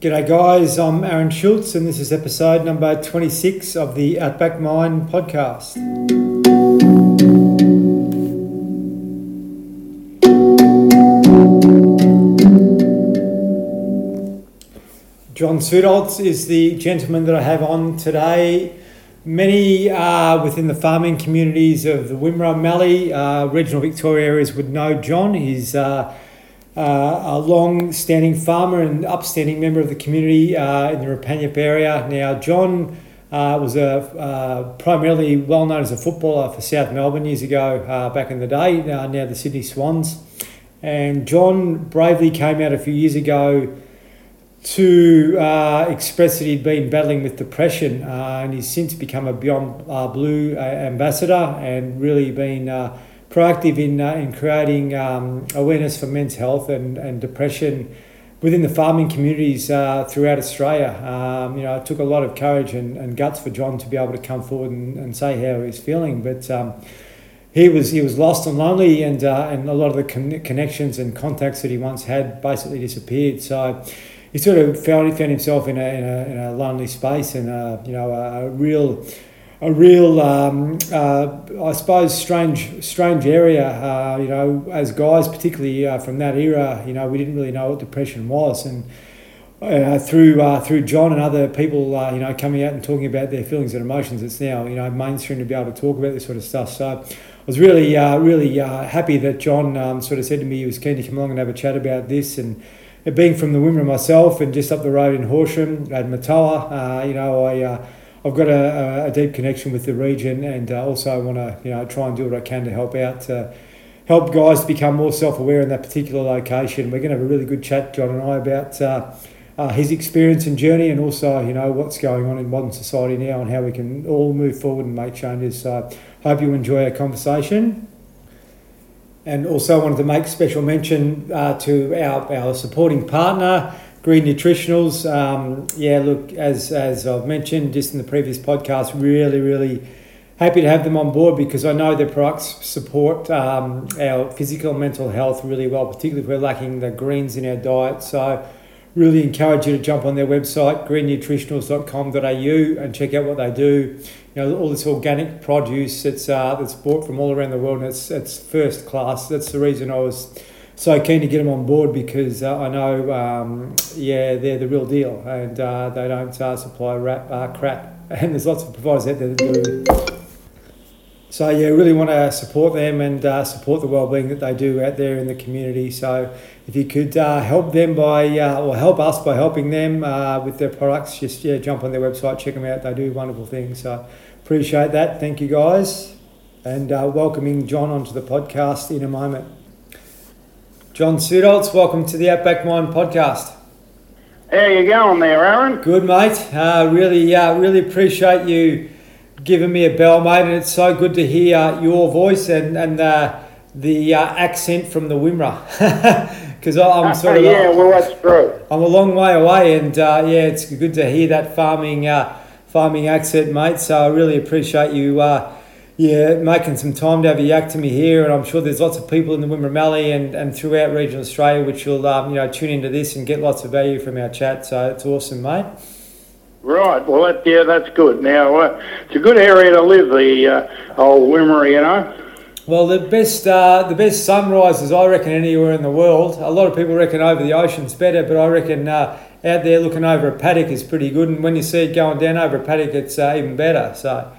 G'day, guys. I'm Aaron Schultz, and this is episode number 26 of the Outback Mine podcast. John Sudoltz is the gentleman that I have on today. Many uh, within the farming communities of the Wimmera Mallee, uh, regional Victoria areas would know John. He's uh, uh, a long standing farmer and upstanding member of the community uh, in the Rupanyup area. Now, John uh, was a, primarily well known as a footballer for South Melbourne years ago, back in the day, now the Sydney Swans. And John bravely came out a few years ago to uh, express that he'd been battling with depression, uh, and he's since become a Beyond uh, Blue uh, ambassador and really been uh, proactive in uh, in creating um, awareness for men's health and, and depression within the farming communities throughout Australia. Um, you know, it took a lot of courage and, and guts for John to be able to come forward and, and say how he's feeling, but. Um, he was he was lost and lonely, and and a lot of the con- connections and contacts that he once had basically disappeared. So, he sort of found, found himself in a, in a, in a lonely space and a, you know a, a real a real um, uh, I suppose strange strange area uh, you know as guys particularly uh, from that era you know we didn't really know what depression was. And uh, through uh, through John and other people uh, you know coming out and talking about their feelings and emotions it's now you know mainstream to be able to talk about this sort of stuff. So I was really really happy that John um, sort of said to me he was keen to come along and have a chat about this. And being from the Wimmera myself and just up the road in Horsham at Murtoa, you know, I, I've got a, a, deep connection with the region and uh, also I want to, you know, try and do what I can to help out, to help guys become more self-aware in that particular location. We're going to have a really good chat, John and I, about uh, uh, his experience and journey and also, you know, what's going on in modern society now and how we can all move forward and make changes. So hope you enjoy our conversation. And also I wanted to make special mention uh, to our, our supporting partner, Green Nutritionals. Um, yeah, look, as, as I've mentioned just in the previous podcast, really, really happy to have them on board because I know their products support um, our physical and mental health really well, particularly if we're lacking the greens in our diet. So, really encourage you to jump on their website, greennutritionals.com.au, and check out what they do you know, all this organic produce that's uh, that's bought from all around the world, and it's it's first class. That's the reason I was so keen to get them on board because uh, I know, um, yeah, they're the real deal, and uh, they don't uh, supply rap, uh, crap. And there's lots of providers out there that do. So yeah, really want to support them and uh, support the well-being that they do out there in the community. So if you could uh, help them by or help us by helping them with their products, just yeah, jump on their website, check them out. They do wonderful things. So appreciate that. Thank you guys, and welcoming John onto the podcast in a moment. John Sudoltz, welcome to the Outback Mine podcast. How you going there, Aaron? Good, mate. Uh, really, really appreciate you giving me a bell, mate, and it's so good to hear your voice and and uh, the uh, accent from the Wimmera. Because I'm sort of yeah, well that's true. I'm a long way away, and uh, yeah, it's good to hear that farming uh, farming accent, mate. So I really appreciate you. Yeah, making some time to have a yak to me here, and I'm sure there's lots of people in the Wimmera Mallee and, and throughout regional Australia which will um, you know tune into this and get lots of value from our chat. So it's awesome, mate. Right. Well, that, yeah, that's good. Now, uh, it's a good area to live, the uh, old Wimmera, you know. Well, the best uh, the best sunrises, I reckon, anywhere in the world. A lot of people reckon over the ocean's better, but I reckon uh, out there looking over a paddock is pretty good. And when you see it going down over a paddock, it's uh, even better. So.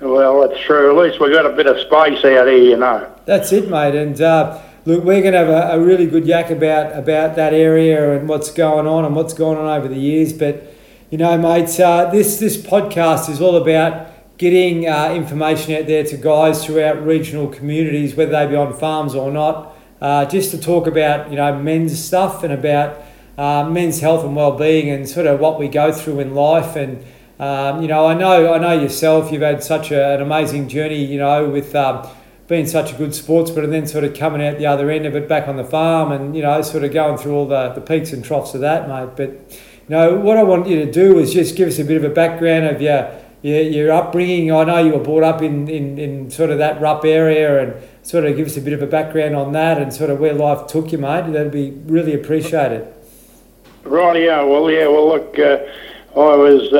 Well, that's true. At least we've got a bit of space out here, you know. That's it, mate. And uh, look, we're going to have a, a, really good yak about about that area and what's going on and what's gone on over the years, but you know, mates, uh, this this podcast is all about getting uh, information out there to guys throughout regional communities, whether they be on farms or not, uh, just to talk about you know men's stuff and about uh, men's health and well-being and sort of what we go through in life. And um, you know, I know I know yourself. You've had such a, an amazing journey. You know, with um, being such a good sportsman and then sort of coming out the other end of it back on the farm and you know sort of going through all the, the peaks and troughs of that, mate. But you know, what I want you to do is just give us a bit of a background of your your, your upbringing. I know you were brought up in, in, in sort of that rough area and sort of give us a bit of a background on that and sort of where life took you, mate. That'd be really appreciated. Right, yeah. Well, yeah. Well, look, uh, I was uh,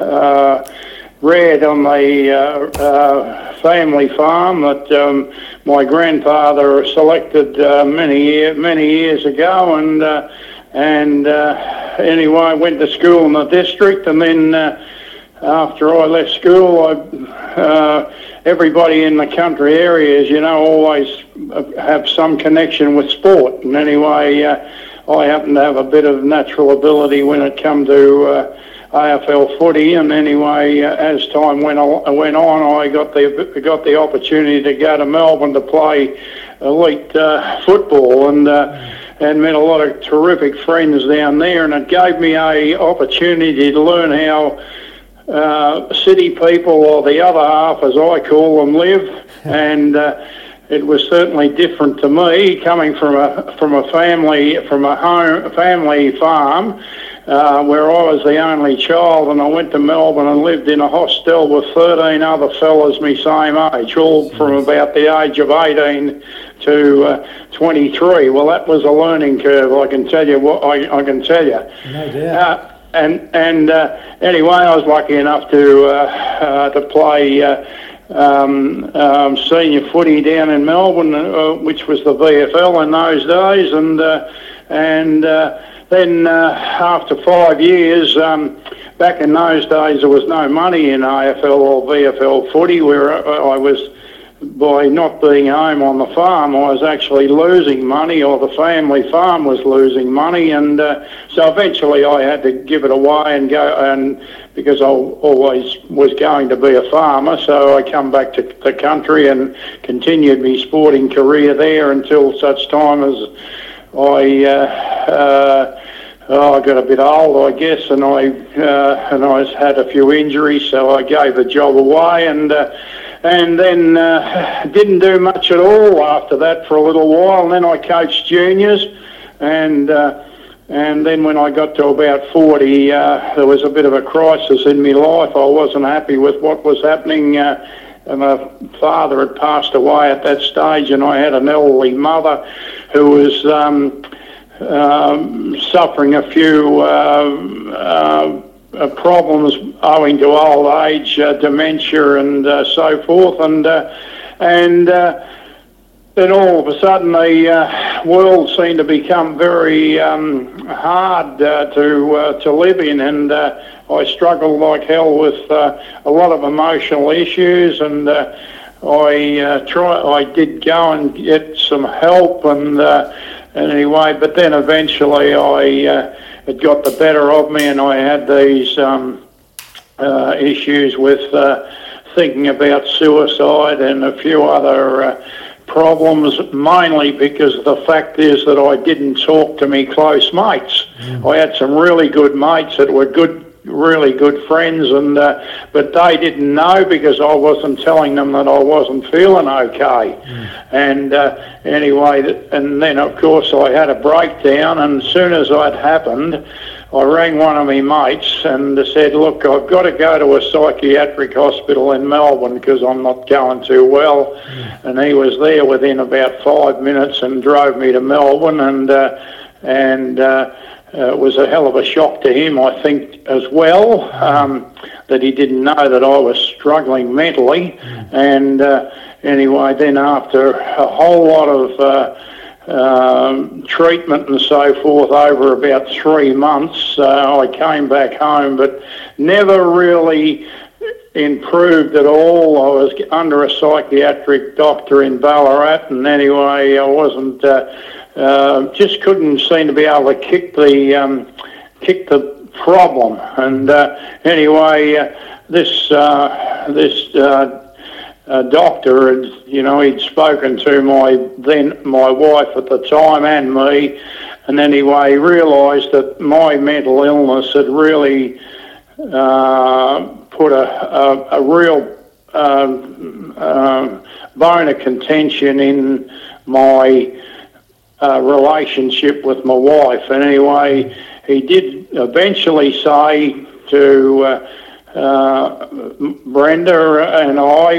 uh, reared on the uh, uh, family farm that um, my grandfather selected many year, many years ago, and and anyway, I went to school in the district, and then after I left school, I, uh, everybody in the country areas, you know, always have some connection with sport. And anyway, uh, I happen to have a bit of natural ability when it come to uh, AFL footy. And anyway, uh, as time went on, went on, I got the got the opportunity to go to Melbourne to play elite uh, football, and. Uh, and met a lot of terrific friends down there, and it gave me a opportunity to learn how uh, city people, or the other half, as I call them, live, and uh, it was certainly different to me coming from a from a family from a home family farm. Uh, where I was the only child, and I went to Melbourne and lived in a hostel with 13 other fellas my same age, all from about the age of 18 to uh, 23. Well, that was a learning curve. I can tell you what I, I can tell you. No doubt. Uh, and and uh, anyway, I was lucky enough to uh, uh, to play uh, um, um, senior footy down in Melbourne, uh, which was the VFL in those days, and uh, and then after five years. Um, back in those days, there was no money in AFL or VFL footy, where I was by not being home on the farm, I was actually losing money, or the family farm was losing money, and uh, so eventually I had to give it away and go. And because I always was going to be a farmer, so I come back to the country and continued my sporting career there until such time as I. Uh, uh, Oh, I got a bit old, I guess, and I uh, and I had a few injuries, so I gave the job away, and uh, and then uh, didn't do much at all after that for a little while. And then I coached juniors, and uh, and then when I got to about 40, uh, there was a bit of a crisis in my life. I wasn't happy with what was happening. Uh, and my father had passed away at that stage, and I had an elderly mother who was um, um, suffering a few. Uh, problems owing to old age, uh, dementia, and uh, so forth, and uh, and uh, then all of a sudden the uh, world seemed to become very um, hard to to live in, and I struggled like hell with a lot of emotional issues, and I try I did go and get some help, and anyway, but then eventually I it got the better of me, and I had these um, uh, issues with uh, thinking about suicide and a few other uh, problems, mainly because the fact is that I didn't talk to me close mates. Mm. I had some really good mates that were good really good friends, and uh, but they didn't know because I wasn't telling them that I wasn't feeling okay. Mm. And uh, anyway, and then of course I had a breakdown, and as soon as that happened, I rang one of my mates and said, "Look, I've got to go to a psychiatric hospital in Melbourne because I'm not going too well." Mm. And he was there within about five minutes and drove me to Melbourne, and uh, and uh, uh, it was a hell of a shock to him, I think, as well, um, that he didn't know that I was struggling mentally. And uh, anyway, then after a whole lot of uh, um, treatment and so forth over about three months, uh, I came back home, but never really improved at all. I was under a psychiatric doctor in Ballarat, and anyway, I wasn't uh, just couldn't seem to be able to kick the um, kick the problem. And uh, anyway, uh, this uh, this uh, doctor had, you know, he'd spoken to my then my wife at the time and me, and anyway, realised that my mental illness had really put a, a, a real um, um, bone of contention in my uh, relationship with my wife. And anyway, he did eventually say to uh, uh, Brenda and I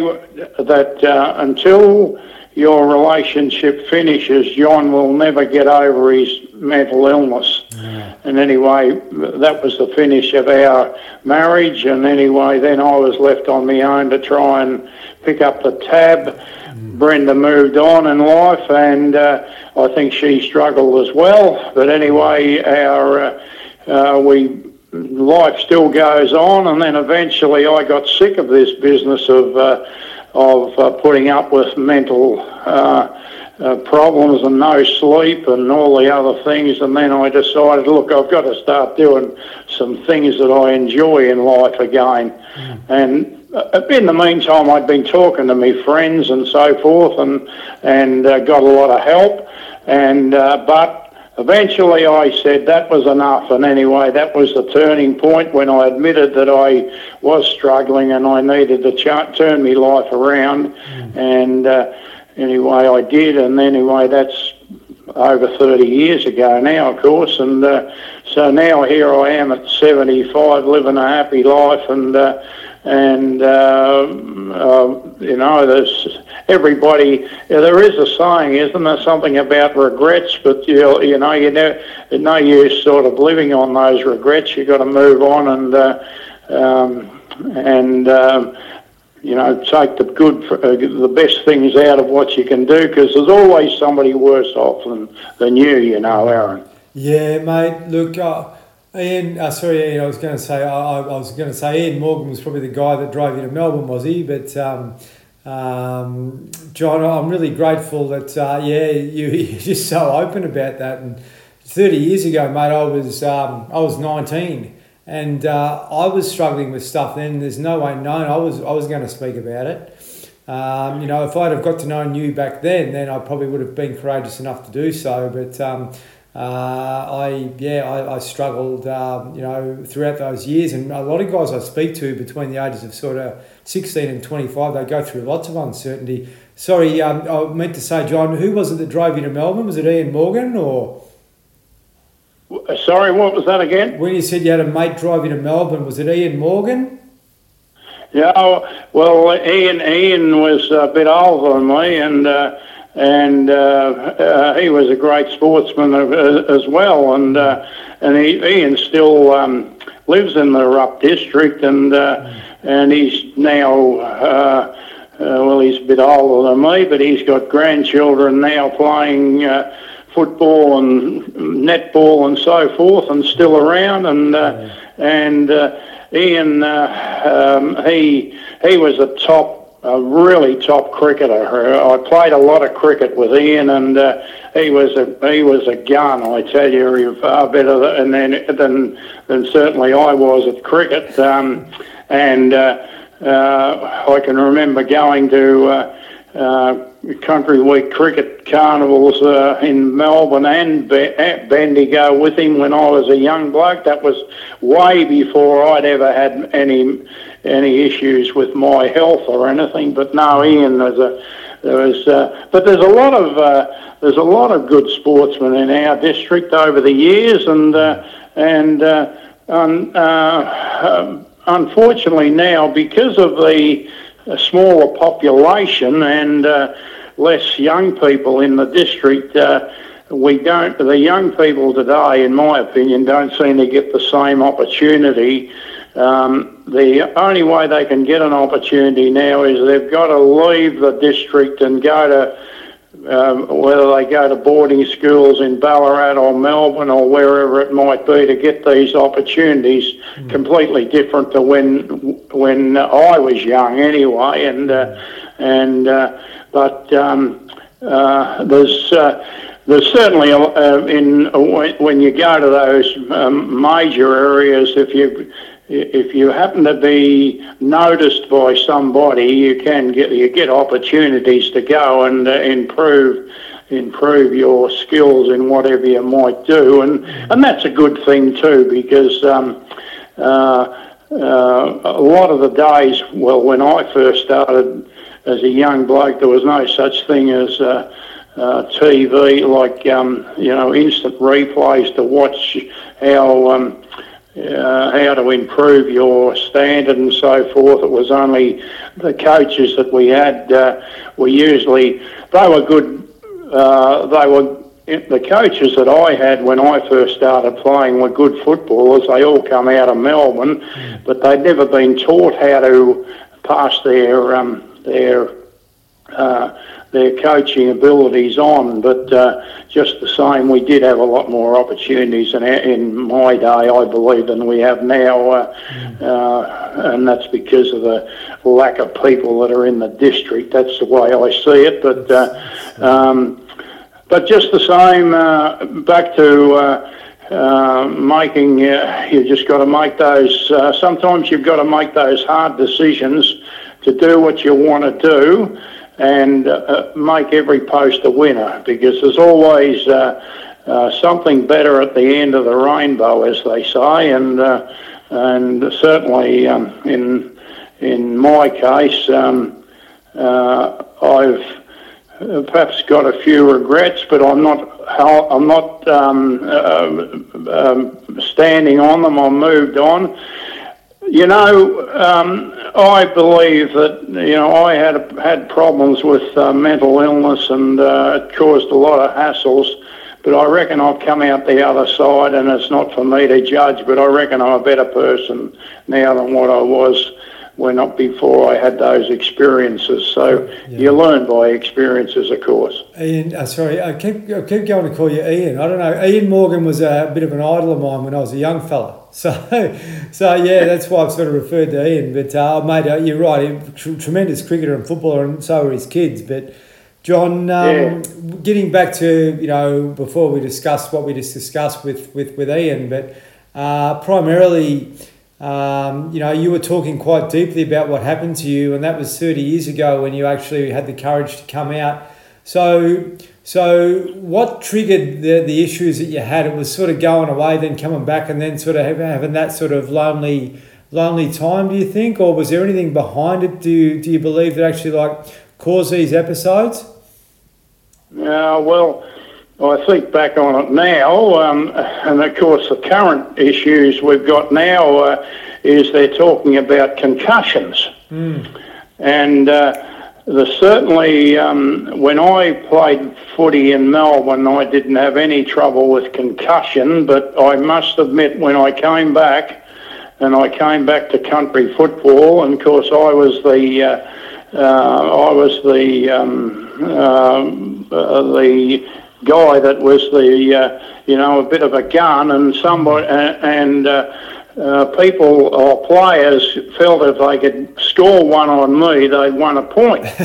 that uh, until your relationship finishes, John will never get over his mental illness. Yeah. And anyway, that was the finish of our marriage. And anyway, then I was left on my own to try and pick up the tab. Brenda moved on in life, and uh, I think she struggled as well. But anyway, our uh, uh, we life still goes on, and then eventually I got sick of this business of uh, of uh, putting up with mental uh, uh, problems and no sleep and all the other things. And then I decided, look, I've got to start doing some things that I enjoy in life again. And uh, in the meantime, I'd been talking to my friends and so forth, and and uh, got a lot of help. And uh, but eventually I said that was enough. And anyway, that was the turning point when I admitted that I was struggling and I needed to ch- turn my life around. And uh, anyway, I did. And anyway, that's over 30 years ago now, of course. And uh, so now here I am at 75, living a happy life. And uh, and uh, uh, you know, there's everybody. There is a saying, isn't there, something about regrets? But you you know, you know, no use sort of living on those regrets. You've got to move on and uh, um, and. Um, you know, take the good, uh, the best things out of what you can do, because there's always somebody worse off than, than you, you know, Aaron. Yeah, mate. Look, uh, Ian. Uh, sorry, Ian. I was going to say. I, I I was going to say Ian Morgan was probably the guy that drove you to Melbourne, was he? But um, um, John, I'm really grateful that uh, yeah, you you're just so open about that. And 30 years ago, mate, I was um, I was 19, and uh, I was struggling with stuff. Then there's no way known. I was I was going to speak about it. Um, you know, if I'd have got to know you back then, then I probably would have been courageous enough to do so. But um, uh, I, yeah, I, I struggled, um, you know, throughout those years. And a lot of guys I speak to between the ages of sort of 16 and 25, they go through lots of uncertainty. Sorry, um, I meant to say, John, who was it that drove you to Melbourne? Was it Ian Morgan or Sorry, what was that again? when you said you had a mate drive you to Melbourne, was it Ian Morgan? Yeah, well, Ian Ian was a bit older than me, and uh, and uh, uh, he was a great sportsman uh, as well, and uh, and he, Ian still um, lives in the Rupp district, and uh, and he's now. Uh, uh, well, he's a bit older than me, but he's got grandchildren now playing uh, football and netball and so forth, and still around. And uh, and uh, Ian, uh, um, he he was a top, a really top cricketer. I played a lot of cricket with Ian, and uh, he was a he was a gun. I tell you, he was far better than than than, than certainly I was at cricket. Um, and uh, uh, I can remember going to. Uh, country week cricket carnivals uh, in Melbourne and Be- at Bendigo with him when I was a young bloke. That was way before I'd ever had any any issues with my health or anything. But no, Ian was a there was, uh, but there's a lot of uh, there's a lot of good sportsmen in our district over the years, and uh, and uh, um, unfortunately now because of the a smaller population and uh, less young people in the district, uh, we don't. The young people today, in my opinion, don't seem to get the same opportunity. Um, the only way they can get an opportunity now is they've got to leave the district and go to um, whether they go to boarding schools in Ballarat or Melbourne or wherever it might be to get these opportunities. Completely different to when when I was young, anyway. And uh, and uh, but um, uh, there's. Uh, there's certainly a- uh, in when when you go to those um, major areas, if you if you happen to be noticed by somebody, you can get you get opportunities to go and uh, improve improve your skills in whatever you might do, and and that's a good thing too because. Um, uh, uh, a lot of the days, well, when I first started as a young bloke, there was no such thing as uh, uh, TV, like um, you know, instant replays to watch how um, uh, how to improve your standard and so forth. It was only the coaches that we had uh, were usually they were good. Uh, they were the coaches that I had when I first started playing were good footballers. They all come out of Melbourne, but they'd never been taught how to pass their um, their uh, their coaching abilities on. But uh, just the same, we did have a lot more opportunities in, in my day, I believe, than we have now. Uh, mm. uh, and that's because of the lack of people that are in the district. That's the way I see it. But uh, um, but just the same, uh, back to. Uh, making uh, you just got to make those uh, sometimes you've got to make those hard decisions to do what you want to do and uh, make every post a winner because there's always uh, uh, something better at the end of the rainbow, as they say, and uh, and certainly um, in in my case, um, uh, I've perhaps got a few regrets, but I'm not I'm not um, uh, um, standing on them. I moved on. You know, um, I believe that you know I had had problems with uh, mental illness and uh, it caused a lot of hassles. But I reckon I've come out the other side, and it's not for me to judge. But I reckon I'm a better person now than what I was when not before I had those experiences. So yeah. you learn by experiences, of course. Ian, uh, sorry, I keep I keep going to call you Ian. I don't know. Ian Morgan was a bit of an idol of mine when I was a young fella. So, so yeah, that's why I've sort of referred to Ian. But uh, mate, uh, you're right. Tr- tremendous cricketer and footballer, and so are his kids. But John, um, yeah. getting back to you know before we discussed what we just discussed with with with Ian, but uh, primarily um, you know, you were talking quite deeply about what happened to you, and that was 30 years ago when you actually had the courage to come out. So, so what triggered the, the issues that you had? It was sort of going away, then coming back, and then sort of having that sort of lonely, lonely time. Do you think, or was there anything behind it? Do you, do you believe that actually like caused these episodes? Yeah, well, I think back on it now, um, and of course the current issues we've got now uh, is they're talking about concussions, mm. and uh, certainly um, when I played footy in Melbourne, I didn't have any trouble with concussion, but I must admit when I came back. And I came back to country football, and of course I was the uh, uh I was the um, uh, the guy that was the, uh, you know, a bit of a gun, and somebody and uh, people or players felt if they could score one on me, they'd won a point.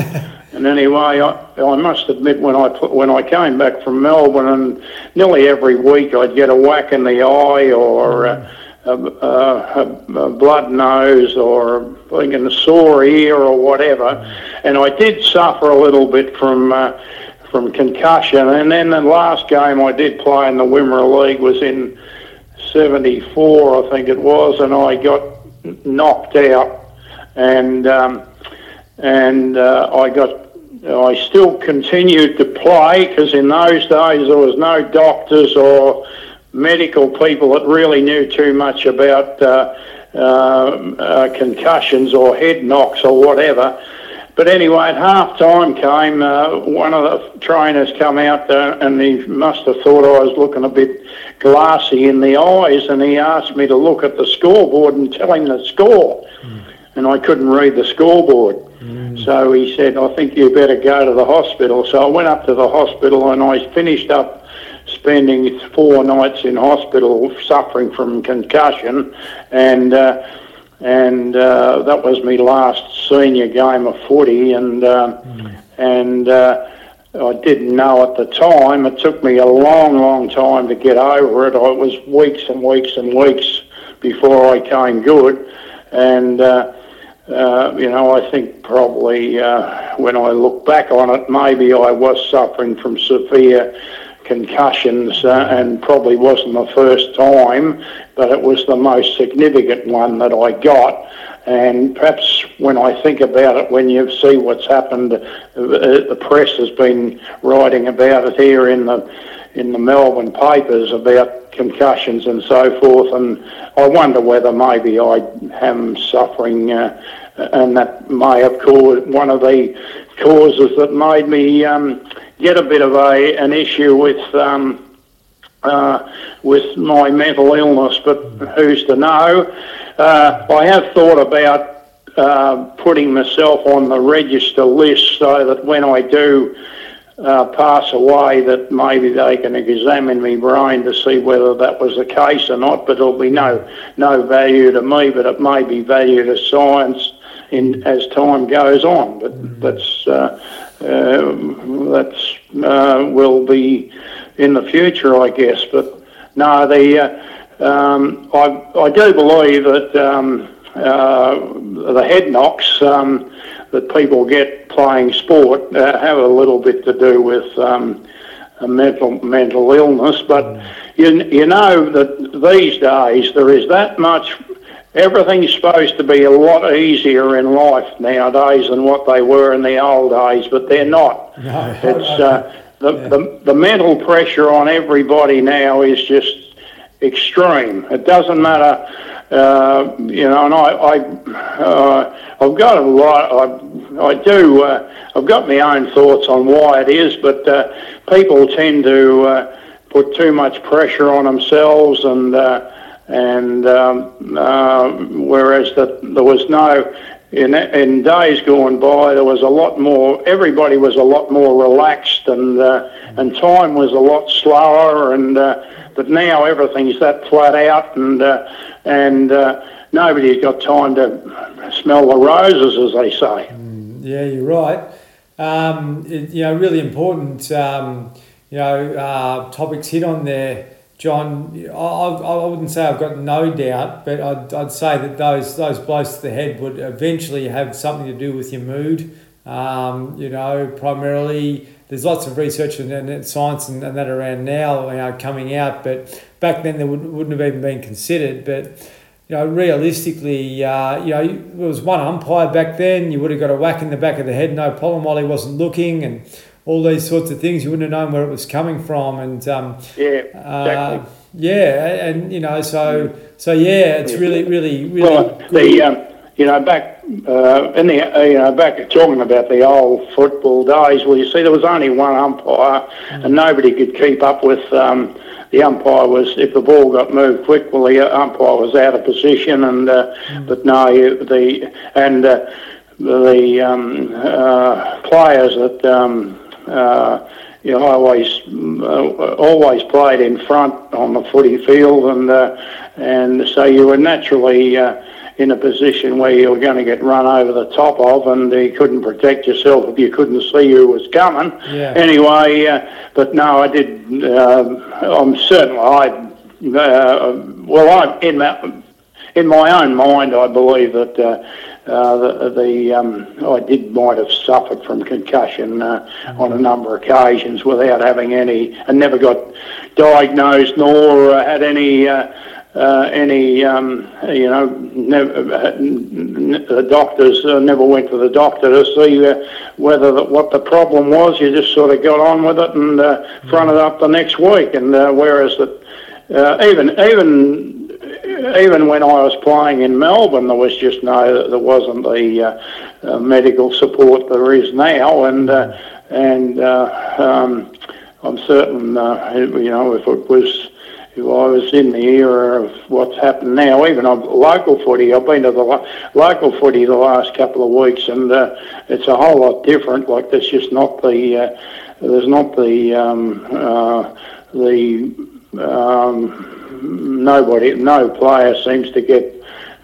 and anyway, I, I must admit when I when I came back from Melbourne, and nearly every week I'd get a whack in the eye or. Uh, a, a, a, blood nose or thinking a sore ear or whatever, and I did suffer a little bit from uh, from concussion. And then the last game I did play in the Wimmera League was in 74, I think it was, and I got knocked out. And um, and uh, I got I still continued to play because in those days there was no doctors or medical people that really knew too much about uh, uh, uh concussions or head knocks or whatever. But anyway, at half time came, uh, one of the trainers come out there and he must have thought I was looking a bit glassy in the eyes and he asked me to look at the scoreboard and tell him the score. Mm. And I couldn't read the scoreboard. Mm. So he said, I think you better go to the hospital. So I went up to the hospital and I finished up spending four nights in hospital suffering from concussion and uh, and uh, that was my last senior game of footy, and uh, mm. and uh, I didn't know at the time. It took me a long, long time to get over it. It was weeks and weeks and weeks before I came good, and. Uh, uh, you know, I think probably uh, when I look back on it, maybe I was suffering from severe concussions uh, and probably wasn't the first time, but it was the most significant one that I got. and perhaps when I think about it, when you see what's happened, uh, the press has been writing about it here in the in the Melbourne papers about concussions and so forth, and I wonder whether maybe I am suffering, uh, and that may have caused one of the causes that made me um, get a bit of a an issue with. Um, uh, with my mental illness, but who's to know? Uh, I have thought about uh, putting myself on the register list so that when I do uh, pass away, that maybe they can examine my brain to see whether that was the case or not. But it'll be no no value to me, but it may be value to science in as time goes on. But mm-hmm. that's uh, that's uh, will be in the future, I guess. But no, the uh, um, I I do believe that um, uh, the head knocks um, that people get playing sport uh, have a little bit to do with um, mental mental illness. But you you know that these days there is that much. Everything's supposed to be a lot easier in life nowadays than what they were in the old days, but they're not. No, it's uh, the, yeah. the, the mental pressure on everybody now is just extreme. It doesn't matter, uh, you know, and I, I, uh, I've got a lot, I, I do, uh, I've got my own thoughts on why it is, but uh, people tend to uh, put too much pressure on themselves and, uh, and um, uh, whereas that there was no in, in days gone by, there was a lot more. Everybody was a lot more relaxed, and uh, and time was a lot slower. And uh, but now everything's that flat out, and uh, and uh, nobody's got time to smell the roses, as they say. Mm, yeah, you're right. Um, it, you know, really important. Um, you know, uh, topics hit on there John, I, I wouldn't say I've got no doubt, but I'd, I'd say that those those blows to the head would eventually have something to do with your mood. Um, you know, primarily there's lots of research and, and science and, and, that around now you know, coming out, but back then there would, wouldn't have even been considered. But you know, realistically, uh, you know, there was one umpire back then. You would have got a whack in the back of the head, no problem, while he wasn't looking, and all these sorts of things. You wouldn't have known where it was coming from, and um, yeah, exactly. Uh, yeah, and you know, so so yeah, it's really, really, really. Well, the um, you know back uh, in the uh, you know back talking about the old football days. Well, you see, there was only one umpire, mm. and nobody could keep up with. Um, the umpire was, if the ball got moved quick, well, the umpire was out of position, and uh, mm. but no, the and uh, the um, uh, players that um, uh, you know, I always uh, always played in front on the footy field, and uh, and so you were naturally uh, in a position where you were going to get run over the top of, and you couldn't protect yourself if you couldn't see who was coming. Yeah. Anyway, uh, but no, I did. Uh, I'm certain I. Uh, well, I in my in my own mind, I believe that uh, the, the um, I did might have suffered from concussion uh, mm-hmm. on a number of occasions without having any, and never got diagnosed nor uh, had any. Uh, uh, any, um, you know, never, the doctors never went to the doctor to see whether the, what the problem was. You just sort of got on with it and mm-hmm. fronted up the next week. And whereas that, even even even when I was playing in Melbourne, there was just no, there wasn't the uh, uh, medical support there is now, and uh, and uh, um, I'm certain, uh, you know, if it was, if I was in the era of what's happened now, even on local footy, I've been to the lo- local footy the last couple of weeks, and uh, it's a whole lot different. Like there's just not the, there's not the um, the um, nobody, no player seems to get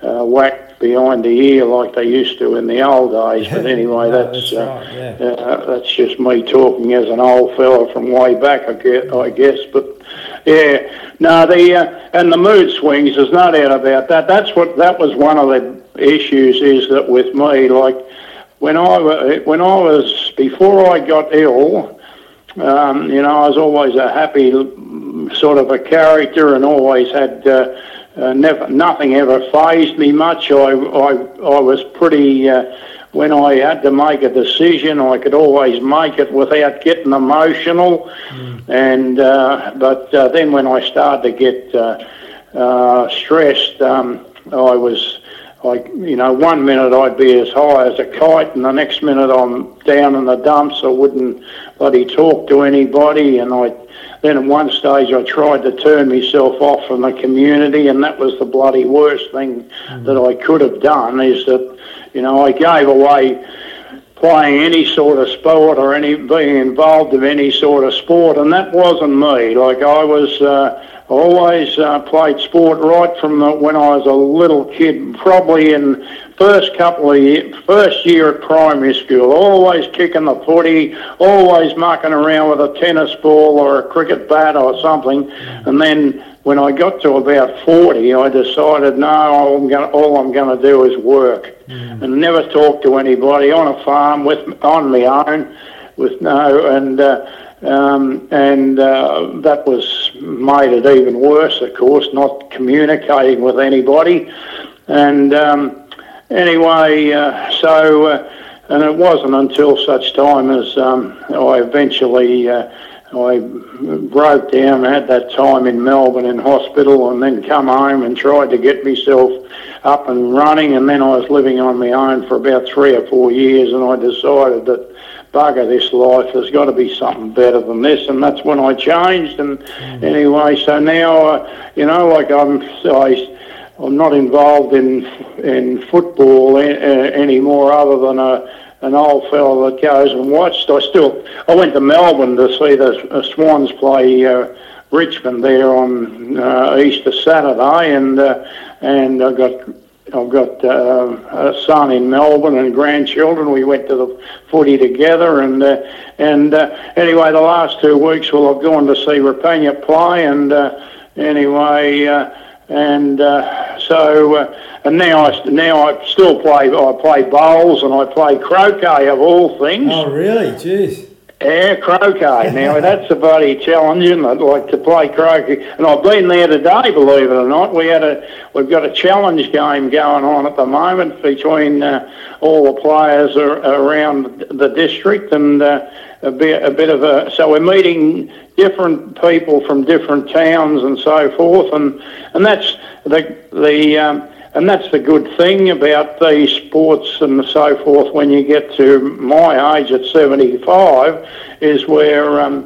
uh, whacked behind the ear like they used to in the old days. But anyway, no, that's that's, uh, right, yeah. uh, that's just me talking as an old fella from way back, I guess. I guess. But yeah, no, the uh, and the mood swings. There's no doubt about that. That's what that was one of the issues. Is that with me, like when I when I was before I got ill. Um, you know, I was always a happy sort of a character and always had uh, uh, never nothing ever phased me much. I I, I was pretty. Uh, when I had to make a decision, I could always make it without getting emotional. Mm. And uh, but uh, then when I started to get uh, stressed, um, I was like you know one minute I'd be as high as a kite and the next minute I'm down in the dumps I wouldn't bloody talk to anybody and I then at one stage I tried to turn myself off from the community and that was the bloody worst thing mm-hmm. that I could have done is that you know I gave away playing any sort of sport or any being involved in any sort of sport and that wasn't me. Like I was uh, always uh, played sport right from the, when I was a little kid, probably in first couple of years, first year at primary school. Always kicking the footy, always mucking around with a tennis ball or a cricket bat or something. And then when I got to about 40, I decided, no, I'm gonna, all I'm going to do is work mm. and never talk to anybody on a farm with on my own, with no and. Uh, um, and uh, that was made it even worse, of course, not communicating with anybody. And um, anyway, uh, so, uh, and it wasn't until such time as um, I eventually. Uh, I broke down, had that time in Melbourne in hospital, and then come home and tried to get myself up and running. And then I was living on my own for about three or four years, and I decided that bugger this life. There's got to be something better than this, and that's when I changed. And mm. anyway, so now, uh, you know, like I'm, I, I'm not involved in in football anymore, other than a an old fellow that goes and watched. I still, I went to Melbourne to see the Swans play. Uh, Richmond there on uh, Easter Saturday, and uh, and I got I've got uh, a son in Melbourne and grandchildren. We went to the footy together, and uh, and anyway, the last two weeks, well, I've gone to see Rapana play, and anyway, and so and now I now I still play. I play bowls and I play croquet of all things. Oh, really? Jeez. Yeah, croquet. Now that's a bloody challenge, isn't it? Like to play croquet, and I've been there today. Believe it or not, we had a we've got a challenge game going on at the moment between uh, all the players are, around the district, and uh, a bit a bit of a so we're meeting different people from different towns and so forth, and and that's the the. Um, and that's the good thing about these sports and so forth when you get to my age at 75 is where, um,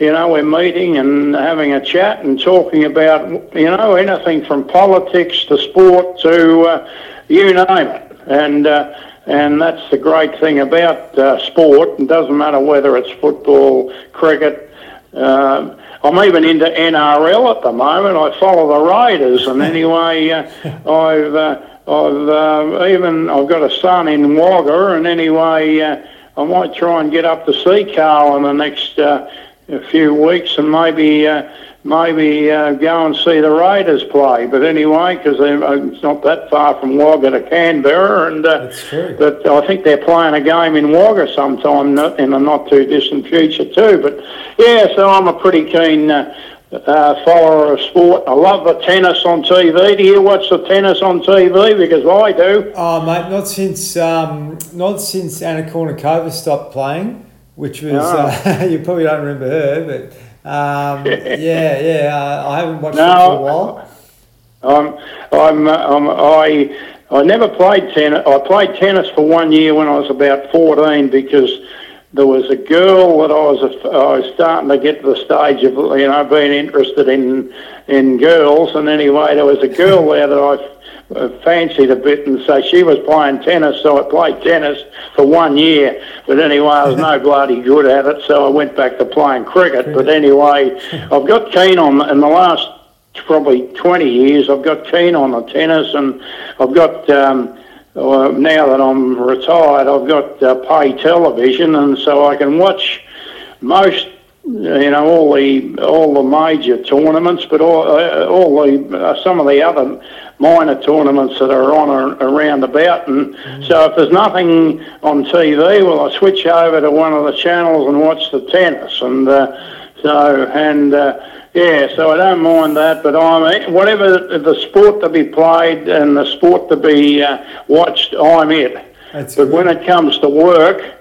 you know, we're meeting and having a chat and talking about, you know, anything from politics to sport to uh, you name it. And, uh, and that's the great thing about uh, sport. It doesn't matter whether it's football, cricket, uh, I'm even into NRL at the moment. I follow the Raiders, and anyway, uh, I've uh, I've uh, even I've got a son in Wagga, and anyway, uh, I might try and get up to see Carl in the next uh, few weeks, and maybe uh, maybe uh, go and see the Raiders play. But anyway, because uh, it's not that far from Wagga to Canberra, and uh, but I think they're playing a game in Wagga sometime in the not too distant future too. But yeah, so I'm a pretty keen. Uh, uh, follower of sport. I love the tennis on TV. Do you watch the tennis on TV? Because I do. Oh, mate, not since um, not since Anna Kournikova stopped playing, which was no. uh, you probably don't remember her, but um, yeah, yeah. Uh, I haven't watched no, it for a while. I'm, I'm, I'm, I, I never played tennis. I played tennis for one year when I was about 14 because there was a girl that I was, a, I was starting to get to the stage of, you know, being interested in, in girls. And anyway, there was a girl there that I uh, fancied a bit, and so she was playing tennis, so I played tennis for one year. But anyway, I was no bloody good at it, so I went back to playing cricket. But anyway, I've got keen on in the last probably 20 years. I've got keen on the tennis, and I've got. Um, uh, now that I'm retired, I've got uh, pay television, and so I can watch most you know all the all the major tournaments, but all uh, all the uh, some of the other minor tournaments that are on ar- around about. And so if there's nothing on TV, well, I switch over to one of the channels and watch the tennis. And uh, so and. Yeah, so I don't mind that, but I'm whatever the sport to be played and the sport to be uh, watched, I'm it. That's But good. when it comes to work,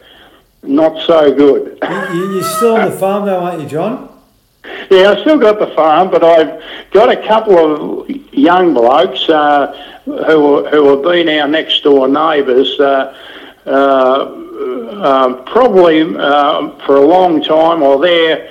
not so good. You, you're still on the farm though, aren't you, John? Yeah, I've still got the farm, but I've got a couple of young blokes uh, who who have been our next door neighbours. Uh, uh, uh, probably uh, for a long time, or their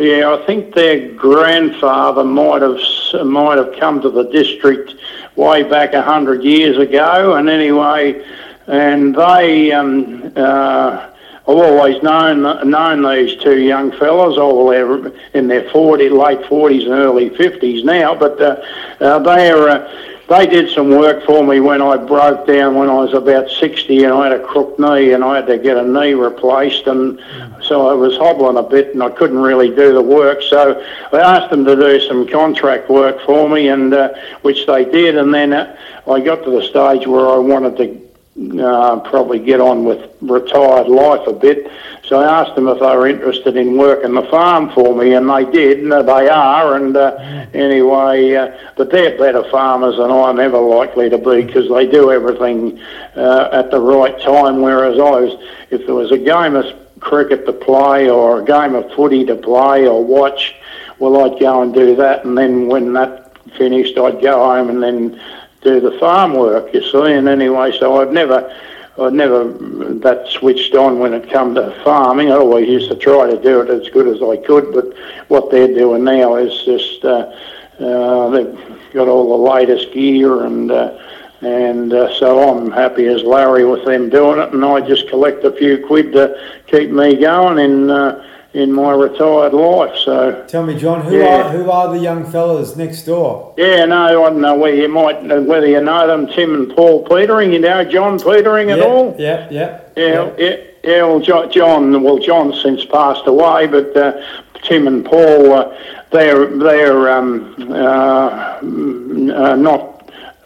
yeah, I think their grandfather might have might have come to the district way back a hundred years ago, and anyway, and they. Um, uh, I've always known known these two young fellas. Well, they're in their 40, late 40s and early 50s now, but uh, uh, they're. Uh, they did some work for me when I broke down when I was about 60 and I had a crook knee and I had to get a knee replaced and so I was hobbling a bit and I couldn't really do the work. So I asked them to do some contract work for me and uh, which they did and then uh, I got to the stage where I wanted to uh, probably get on with retired life a bit. So I asked them if they were interested in working the farm for me, and they did. And they are. And uh, anyway, uh, but they're better farmers than I'm ever likely to be because they do everything uh, at the right time. Whereas I was, if there was a game of cricket to play or a game of footy to play or watch, well, I'd go and do that, and then when that finished, I'd go home and then do the farm work, you see. And anyway, so I've never, I've never that switched on when it come to farming. I always used to try to do it as good as I could, but what they're doing now is just uh, uh, they've got all the latest gear and. Uh, and uh, so I'm happy as Larry with them doing it, and I just collect a few quid to keep me going in uh, in my retired life. So Tell me, John, who Yeah. are who are the young fellas next door? Yeah, no, I don't know whether you might, whether you know them, Tim and Paul Petering. You know John Petering at Yep, all? Yep, yep. Yeah, yep. yeah, yeah. Well, John, well, John's since passed away, but uh, Tim and Paul, uh, they're they're um, uh, uh, not.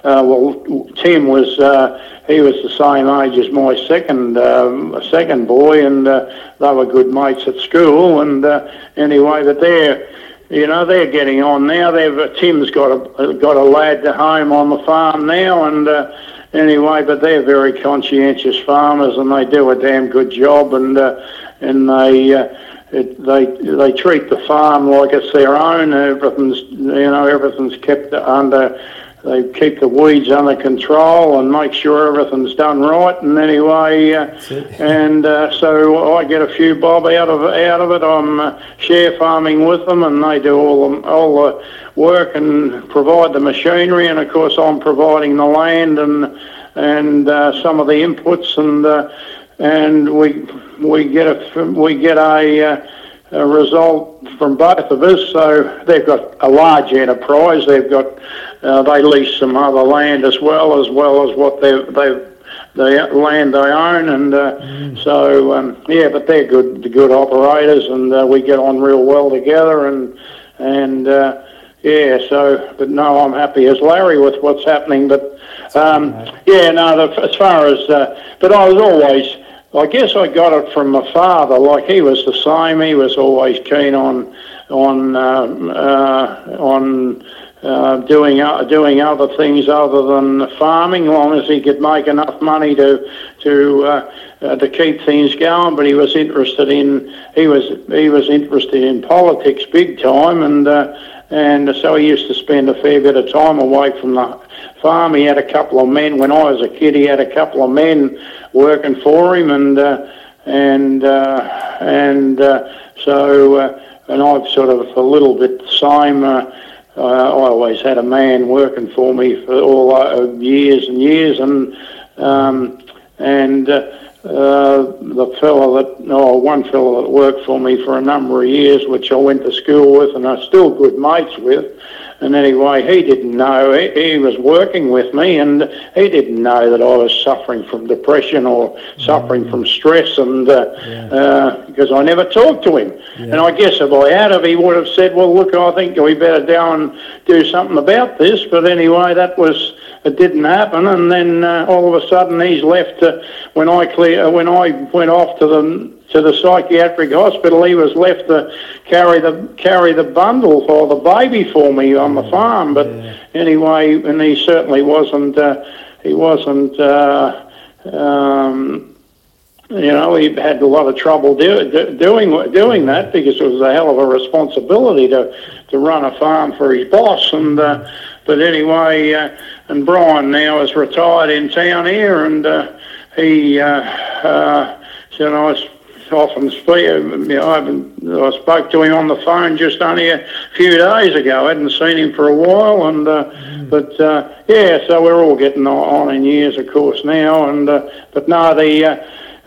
Uh, well, Tim was uh, he was the same age as my second um, second boy, and uh, they were good mates at school. And uh, anyway, but they're you know they're getting on now. They've uh, Tim's got a got a lad to home on the farm now, and. Uh, anyway, but they're very conscientious farmers and they do a damn good job and and they it, they they treat the farm like it's their own. Everything's you know everything's kept under. They keep the weeds under control and make sure everything's done right. And anyway, uh, and uh, so I get a few bob out of out of it. I'm uh, share farming with them, and they do all the, all the work and provide the machinery. And of course, I'm providing the land and and uh, some of the inputs, and uh, and we we get a we get a. Uh, a result from both of us. So they've got a large enterprise. They've got uh, they lease some other land as well, as well as what they they the land they own, and uh, so um, yeah. But they're good good operators, and uh, we get on real well together, and and. Uh, yeah, so, but no, I'm happy as Larry with what's happening. But um, yeah, no, the, as far as, uh, but I was always, I guess I got it from my father. Like he was the same. He was always keen on on um, uh, on uh, doing uh, doing other things other than farming, long as he could make enough money to to uh, uh, to keep things going. But he was interested in he was he was interested in politics big time, and uh, and so he used to spend a fair bit of time away from the farm. He had a couple of men when I was a kid. He had a couple of men working for him, and uh, and uh, and uh, so uh, and I've sort of a little bit the same. Uh, uh, I always had a man working for me for all years and years, and um, and uh, the fellow that, oh, one fellow that worked for me for a number of years, which I went to school with, and I'm still good mates with. and anyway, he didn't know. He, he, was working with me, and he didn't know that I was suffering from depression or suffering from stress, and uh, yeah. uh, because I never talked to him. Yeah. And I guess if I had, if he would have said, "Well, look, I think we better go and do something about this." But anyway, that was it didn't happen, and then uh, all of a sudden he's left. Uh, when I clear, uh, when I went off to the to the psychiatric hospital, he was left to carry the carry the bundle for the baby for me on the farm. But yeah. anyway, and he certainly wasn't. Uh, he wasn't. Uh, um, you know, he had a lot of trouble do, do, doing doing that because it was a hell of a responsibility to to run a farm for his boss. And uh, but anyway, uh, and Brian now is retired in town here, and uh, he, uh, uh, you know, I often speak. You know, I, I spoke to him on the phone just only a few days ago. I hadn't seen him for a while, and uh, mm. but uh, yeah, so we're all getting on in years, of course, now. And uh, but no, the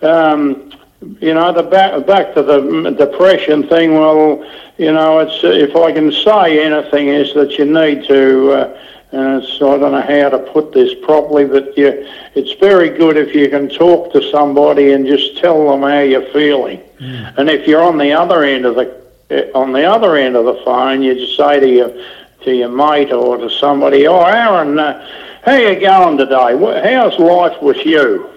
uh, um, you know the back back to the depression thing. Well, you know, it's if I can say anything is that you need to. Uh, and it's, I don't know how to put this properly, but you, it's very good if you can talk to somebody and just tell them how you're feeling. Mm. And if you're on the other end of the eh, on the other end of the phone, you just say to your to your mate or to somebody, "Oh, Aaron, uh, how you going today? How's life with you?"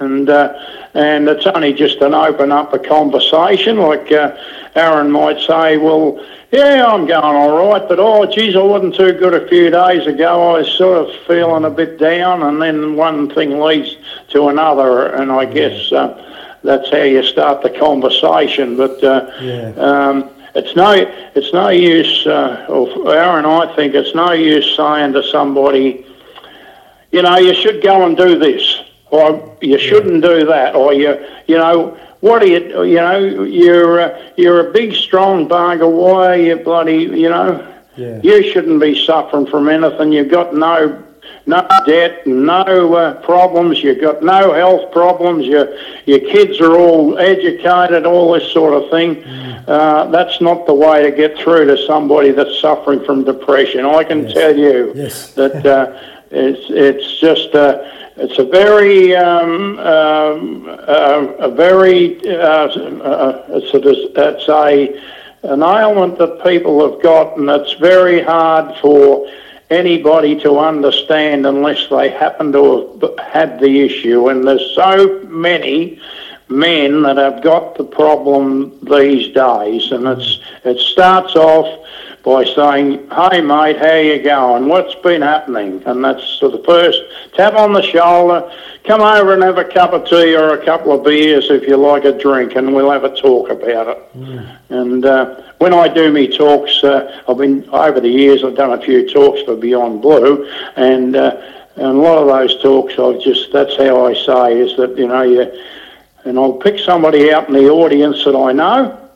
And uh, and it's only just an open up a conversation. Like uh, Aaron might say, "Well." Yeah, I'm going all right, but oh, geez, I wasn't too good a few days ago. I was sort of feeling a bit down, and then one thing leads to another, and I guess uh, that's how you start the conversation. But uh, yeah. um, it's no, it's no use. Uh, Aaron, I think it's no use saying to somebody, you know, you should go and do this, or you shouldn't do that, or you, you know what are you, you know, you're, uh, you're a big, strong bugger. Why are you bloody, you know, yeah. you shouldn't be suffering from anything. You've got no no debt, no uh, problems. You've got no health problems. Your your kids are all educated. All this sort of thing. Mm. Uh, that's not the way to get through to somebody that's suffering from depression. I can yes. tell you yes. that uh, it's it's just. Uh, it's a very, um, um, uh, a very, uh, uh, it's, a, it's a, an ailment that people have got, and it's very hard for anybody to understand unless they happen to have had the issue. And there's so many men that have got the problem these days, and it's it starts off by saying, "Hey mate, how you going? What's been happening?" And that's the first tap on the shoulder. Come over and have a cup of tea or a couple of beers if you like a drink, and we'll have a talk about it. Mm. And uh, when I do me talks, uh, I've been over the years. I've done a few talks for Beyond Blue, and uh, and a lot of those talks, I've just that's how I say is that you know you, and I'll pick somebody out in the audience that I know,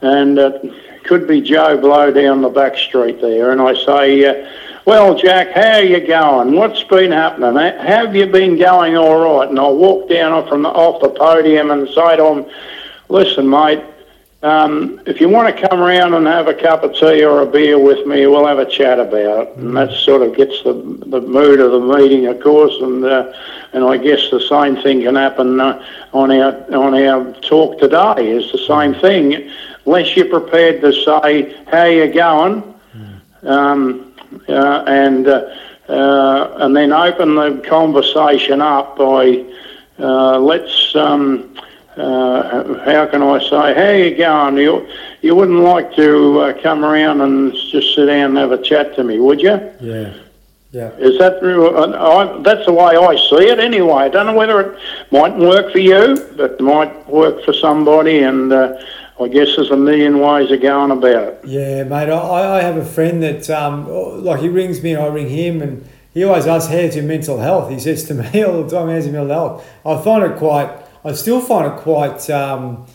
and. it could be Joe Blow down the back street there, and I say, uh, "Well, Jack, how are you going? What's been happening? Have you been going all right?" And I'll walk down from the, off the podium and say to him, "Listen, mate." Um, if you want to come around and have a cup of tea or a beer with me, we'll have a chat about it. And that sort of gets the, the mood of the meeting, of course. And uh, and I guess the same thing can happen uh, on our on our talk today. Is the same thing unless you're prepared to say how you going, um, uh, and uh, uh, and then open the conversation up by uh, let's. Um, uh, how can I say, how you going? You, you wouldn't like to uh, come around and just sit down and have a chat to me, would you? Yeah. Yeah. Is that I, that's the way I see it anyway. I don't know whether it might work for you, but it might work for somebody, and uh, I guess there's a million ways of going about it. Yeah, mate. I, I have a friend that, um, like, he rings me and I ring him, and he always asks, How's your mental health? He says to me all the time, How's your mental health? I find it quite, I still find it quite, um,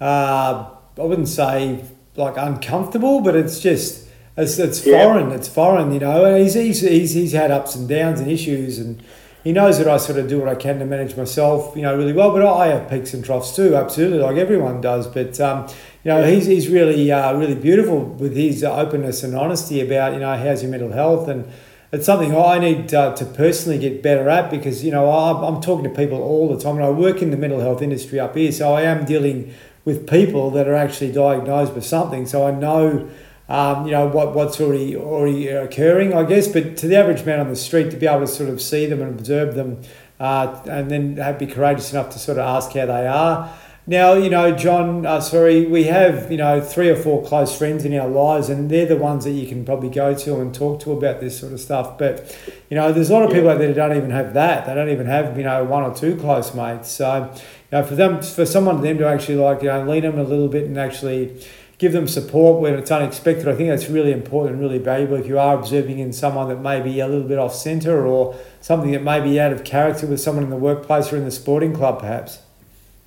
uh, I wouldn't say like uncomfortable, but it's just, it's, it's yeah. foreign. It's foreign, you know. And he's, he's, he's, he's had ups and downs and issues, and he knows that I sort of do what I can to manage myself, you know, really well. But I have peaks and troughs too, absolutely, like everyone does. But um, you you know, he's, he's really uh, really beautiful with his openness and honesty about you know how's your mental health and it's something I need uh, to personally get better at because you know I'm, I'm talking to people all the time and I work in the mental health industry up here so I am dealing with people that are actually diagnosed with something. So I know um, you know what what's already already occurring I guess but to the average man on the street to be able to sort of see them and observe them uh, and then be courageous enough to sort of ask how they are now, you know, John, uh, sorry, we have, you know, three or four close friends in our lives, and they're the ones that you can probably go to and talk to about this sort of stuff. But, you know, there's a lot of people out there that don't even have that. They don't even have, you know, one or two close mates. So, you know, for them, for someone them to actually like, you know, lean them a little bit and actually give them support when it's unexpected, I think that's really important and really valuable if you are observing in someone that may be a little bit off centre or something that may be out of character with someone in the workplace or in the sporting club, perhaps.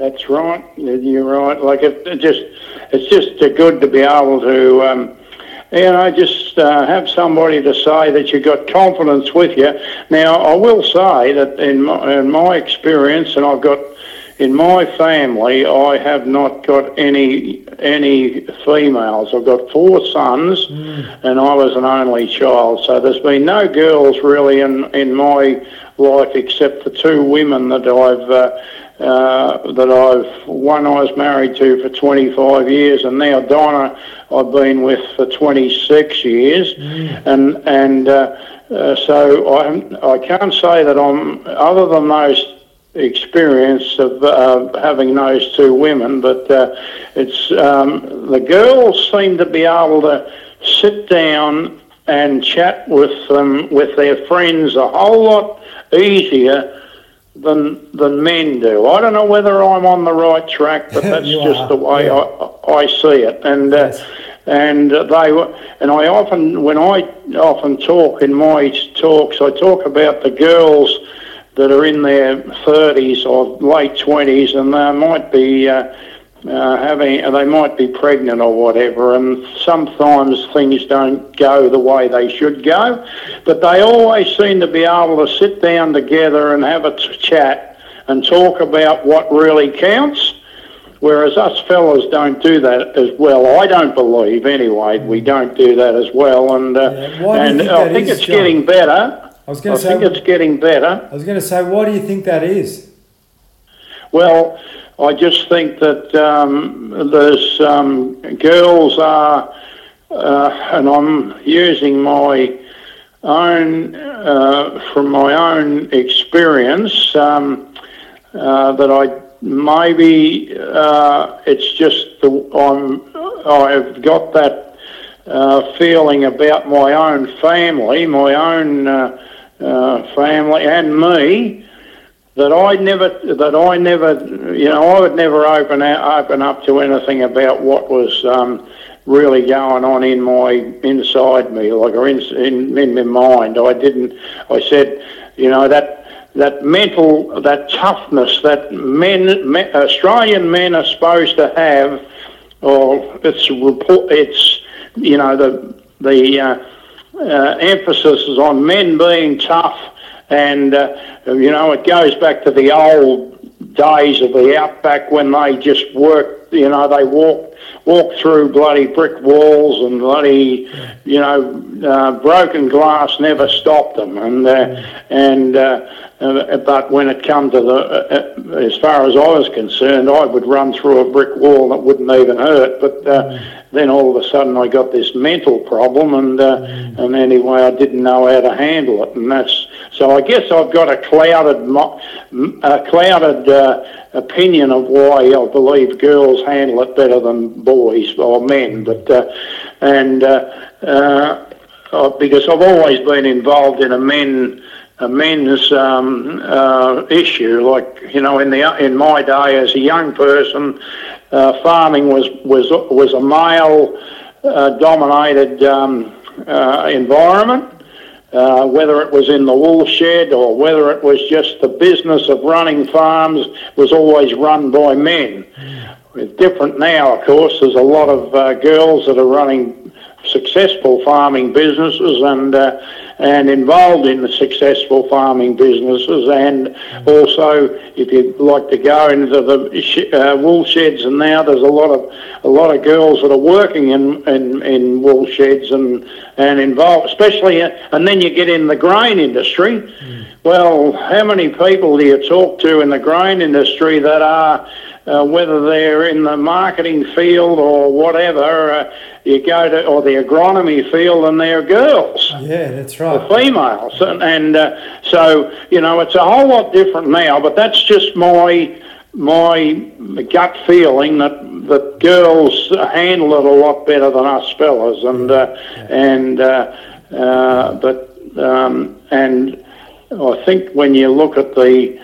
That's right. You're right. Like it, it just, it's just good to be able to, um, you know, just uh, have somebody to say that you've got confidence with you. Now, I will say that in my, in my experience, and I've got in my family, I have not got any any females. I've got four sons, mm. and I was an only child. So there's been no girls really in in my life except for two women that I've. Uh, uh, that I've one I was married to for 25 years, and now Donna I've been with for 26 years, mm. and and uh, uh, so I I can't say that I'm other than those experience of uh, having those two women, but uh, it's um, the girls seem to be able to sit down and chat with them with their friends a whole lot easier than than men do. I don't know whether I'm on the right track, but that's just are. the way yeah. I I see it. And uh, and they were, and I often when I often talk in my talks, I talk about the girls that are in their 30s or late 20s, and they might be. Uh, uh, having they might be pregnant or whatever, and sometimes things don't go the way they should go, but they always seem to be able to sit down together and have a t- chat and talk about what really counts. Whereas us fellas don't do that as well. I don't believe, anyway, we don't do that as well. And uh, yeah. and think I think is, it's John? getting better. I was going to say, think it's getting better. I was going to say, why do you think that is? Well, I just think that um, um, girls are, uh, and I'm using my own uh, from my own experience um, uh, that I maybe uh, it's just the I'm I've got that uh, feeling about my own family, my own uh, family, and me that I never that I never you know I would never open out, open up to anything about what was um, really going on in my inside me like or in, in in my mind. I didn't I said you know that that mental that toughness that men, men Australian men are supposed to have or it's report it's you know the the uh, uh, emphasis is on men being tough and, uh, you know, it goes back to the old days of the outback when they just worked, you know, they walked, walked through bloody brick walls and bloody, you know, uh, broken glass never stopped them. And, uh, and, uh, uh, but when it come to the, uh, uh, as far as I was concerned, I would run through a brick wall that wouldn't even hurt. But then all of a sudden, I got this mental problem, and and anyway, I didn't know how to handle it, and that's so. I guess I've got a clouded, a clouded uh, opinion of why I believe girls handle it better than boys or men. But and because I've always been involved in a men a men's um, uh, issue. Like you know, in the in my day as a young person, uh, farming was was was a male uh, dominated um, uh, environment. Uh, whether it was in the wool shed or whether it was just the business of running farms was always run by men. It's different now, of course. There's a lot of uh, girls that are running successful farming businesses and and involved in the successful farming businesses. And also, if you'd like to go into the sh- uh, wool sheds, and now there's a lot of a lot of girls that are working in, in, in wool sheds and and involved, especially. Uh, and then you get in the grain industry. Mm. Well, how many people do you talk to in the grain industry that are uh, whether they're in the marketing field or whatever, uh, you go to, or the agronomy field and they're girls. Yeah, that's right. The females. And, and uh, so, you know, it's a whole lot different now, but that's just my my gut feeling that that girls handle it a lot better than us fellas and uh, and uh, uh, but um, and I think when you look at the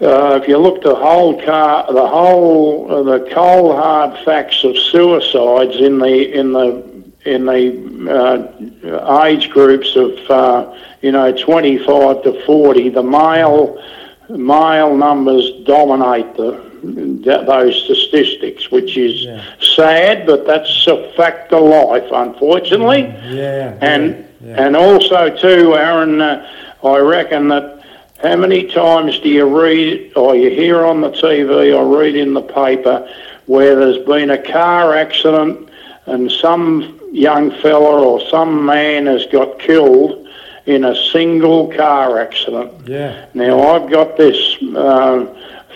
uh, if you look the whole car, the whole uh, the cold hard facts of suicides in the in the in the uh, age groups of uh, you know 25 to 40, the male male numbers dominate the those statistics, which is yeah. sad, but that's a fact of life, unfortunately. Mm, yeah. And yeah. and also too, Aaron, uh, I reckon that how many times do you read or you hear on the TV or read in the paper where there's been a car accident and some young fella or some man has got killed in a single car accident? Yeah. Now, I've got this uh,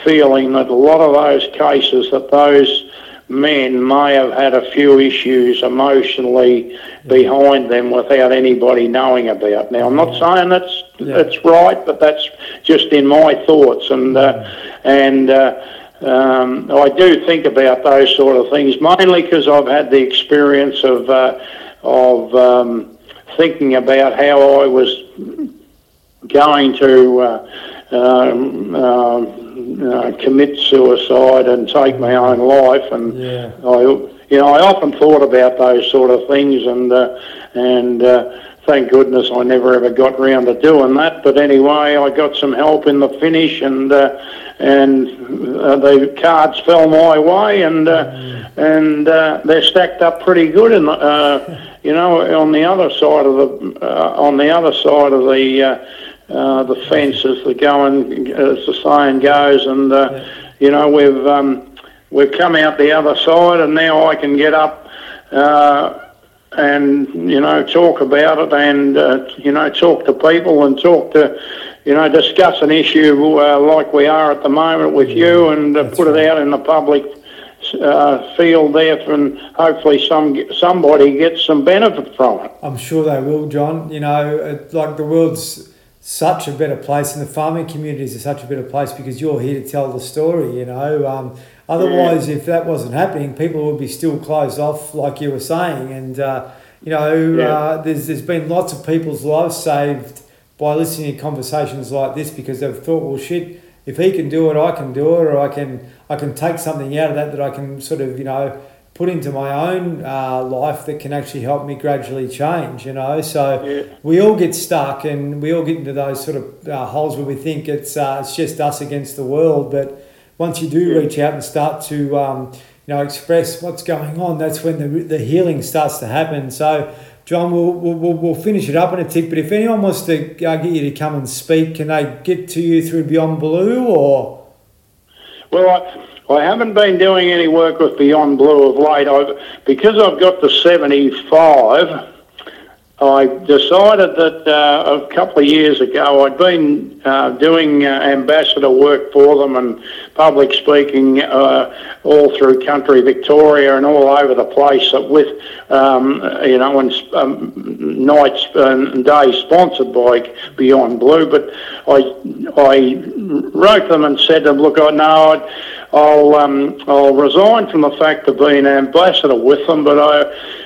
feeling that a lot of those cases that those men may have had a few issues emotionally behind them without anybody knowing about. Now, I'm not saying that's yeah. that's right, but that's just in my thoughts, and uh, and uh, um, I do think about those sort of things mainly because I've had the experience of uh, of um, thinking about how I was going to. Uh, um, uh, uh, commit suicide and take my own life. And yeah. I, you know, I often thought about those sort of things, and uh, and uh, thank goodness I never ever got round to doing that. But anyway, I got some help in the finish, and uh, and uh, the cards fell my way, and uh, and uh, they're stacked up pretty good. And uh, you know, on the other side of the uh, on the other side of the uh, uh, the fence as the going as the saying goes, and uh, you know we've um, we've come out the other side, and now I can get up uh, and you know talk about it, and uh, you know talk to people and talk to you know discuss an issue uh, like we are at the moment with you, and uh, put right. it out in the public. Uh, field there, and hopefully some somebody gets some benefit from it. I'm sure they will, John. You know, like the world's such a better place, and the farming communities are such a better place because you're here to tell the story. You know, um, otherwise, yeah. if that wasn't happening, people would be still closed off, like you were saying. And uh, you know, yeah. uh, there's there's been lots of people's lives saved by listening to conversations like this because they've thought, well, shit, if he can do it, I can do it, or I can I can take something out of that that I can sort of you know put into my own uh, life that can actually help me gradually change, you know. So yeah. we all get stuck and we all get into those sort of uh, holes where we think it's uh, it's just us against the world. But once you do reach out and start to um, you know express what's going on, that's when the, the healing starts to happen. So. John, we'll, we'll, we'll finish it up in a tick, but if anyone wants to uh, get you to come and speak, can they get to you through Beyond Blue or? Well, I, I haven't been doing any work with Beyond Blue of late. I've, because I've got the 75, I decided that uh, a couple of years ago I'd been uh, doing uh, ambassador work for them and public speaking uh, all through country Victoria and all over the place with, um, you know, and um, nights and days sponsored by Beyond Blue. But I, I wrote them and said to them, look, I know I'd, I'll um, I'll resign from the fact of being ambassador with them, but I.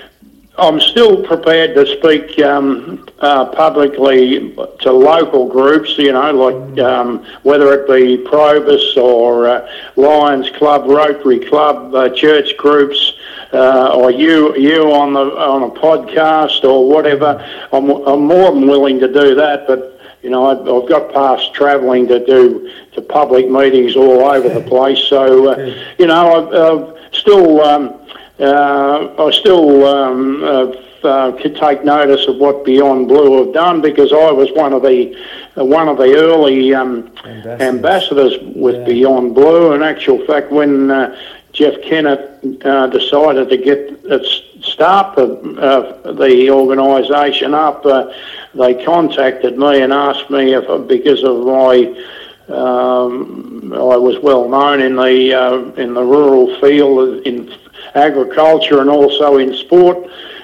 I'm still prepared to speak um, uh, publicly to local groups, you know, like um, whether it be Probus or uh, Lions Club, Rotary Club, uh, church groups, uh, or you you on the on a podcast or whatever. I'm, I'm more than willing to do that, but you know, I've, I've got past travelling to do to public meetings all over the place. So, uh, you know, I've, I've still, um, uh, I still um, uh, could take notice of what Beyond Blue have done because I was one of the uh, one of the early um, Ambassadors. ambassadors with Yeah. Beyond Blue. In actual fact, when uh, Jeff Kennett uh, decided to get its start the, uh, the organisation up, uh, they contacted me and asked me if because of my um, I was well known in the uh, in the rural field in agriculture and also in sport.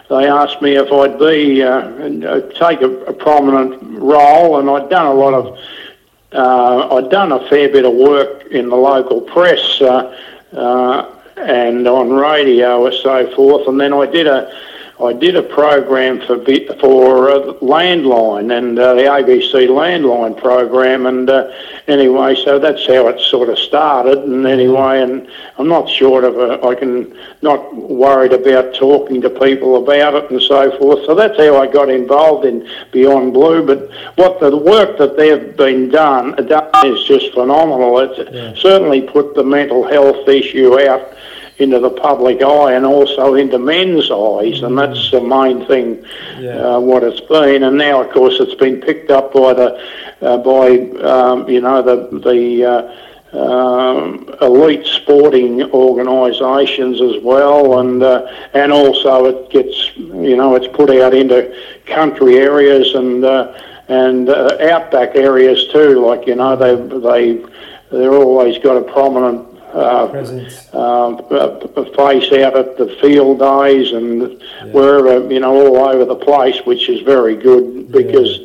They asked me if I'd be uh, uh, take a, a prominent role, and I'd done a lot of uh, I'd done a fair bit of work in the local press uh, uh, and on radio and so forth, and then I did a I did a program for for uh, landline and uh, the ABC landline program, and uh, anyway, so that's how it sort of started. And anyway, and I'm not short of a, I can not worried about talking to people about it and so forth. So that's how I got involved in Beyond Blue. But what the work that they've been done done is just phenomenal. It's Yeah. certainly put the mental health issue out into the public eye and also into men's eyes, and that's the main thing. Yeah. Uh, what it's been, and now of course it's been picked up by the uh, by um, you know the the. Uh, um, elite sporting organisations as well, and uh, and also it gets you know it's put out into country areas and uh, and uh, outback areas too. Like you know they they they're always got a prominent Presence. um, face out at the field days and wherever, you know, all over the place, which is very good because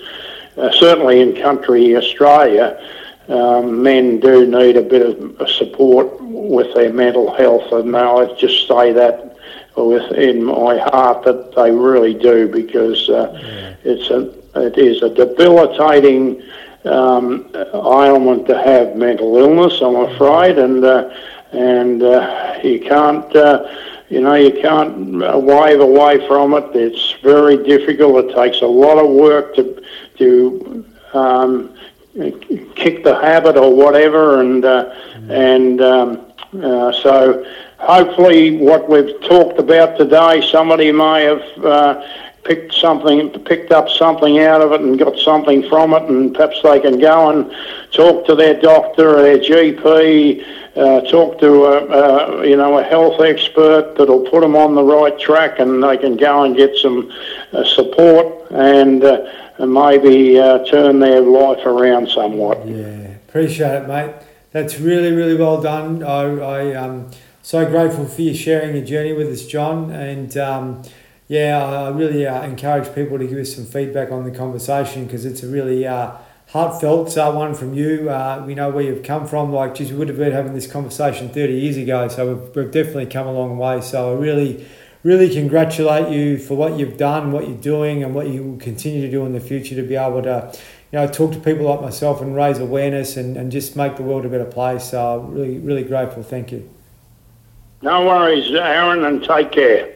uh, certainly in country Australia, um, men do need a bit of support with their mental health, and I just say that within my heart that they really do because uh, it's a it is a debilitating um, want to have mental illness, I'm afraid, and uh, and uh, you can't. Uh, you know, you can't uh, wave away from it. It's very difficult. It takes a lot of work to to um, kick the habit or whatever, and uh, and um, uh, so hopefully what we've talked about today, somebody may have picked something, picked up something out of it, and got something from it, and perhaps they can go and talk to their doctor or their GP. Uh, talk to a, uh, you know a health expert that'll put them on the right track, and they can go and get some uh, support and, uh, and maybe uh, turn their life around somewhat. Yeah, appreciate it, mate. That's really, really well done. I, I am so grateful for you sharing your journey with us, John. And um, yeah, I really uh, encourage people to give us some feedback on the conversation because it's a really uh, heartfelt uh, one from you. Uh, we know where you've come from. Like, geez, we would have been having this conversation 30 years ago. So we've, we've definitely come a long way. So I really, really congratulate you for what you've done, what you're doing, and what you will continue to do in the future to be able to you know, talk to people like myself and raise awareness and, and just make the world a better place. So really, really grateful. Thank you. No worries, Aaron, and take care.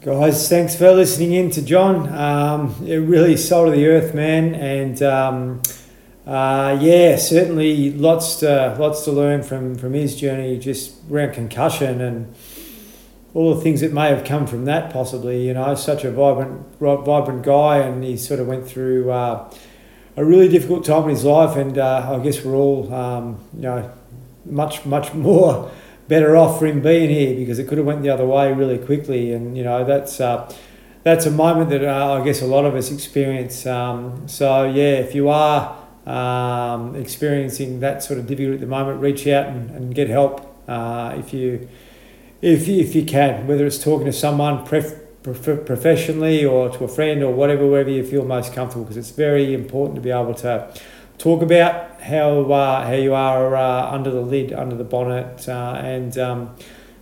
Guys, thanks for listening in to John. Um, really soul of the earth, man, and um, uh, yeah, certainly lots to lots to learn from from his journey, just around concussion and all the things that may have come from that. Possibly, you know, such a vibrant vibrant guy, and he sort of went through uh, a really difficult time in his life, and uh, I guess we're all um, you know much much more better off for him being here because it could have went the other way really quickly. And you know that's uh, that's a moment that uh, I guess a lot of us experience. Um, so yeah if you are um, experiencing that sort of difficulty at the moment reach out and, and get help uh, if you if you, if you can whether it's talking to someone pref- prof- professionally or to a friend or whatever wherever you feel most comfortable because it's very important to be able to talk about how uh, how you are uh, under the lid, under the bonnet, uh, and um,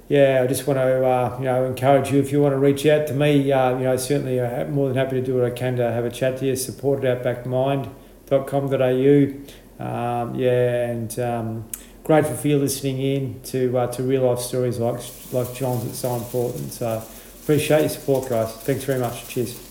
yeah, I just want to uh, you know encourage you if you want to reach out to me. Uh, you know, certainly I'm more than happy to do what I can to have a chat to you. Support at outbackmind.com.au. Um, yeah, and um, grateful for you listening in to uh, to real life stories like like John's. It's so important. So appreciate your support, guys. Thanks very much. Cheers.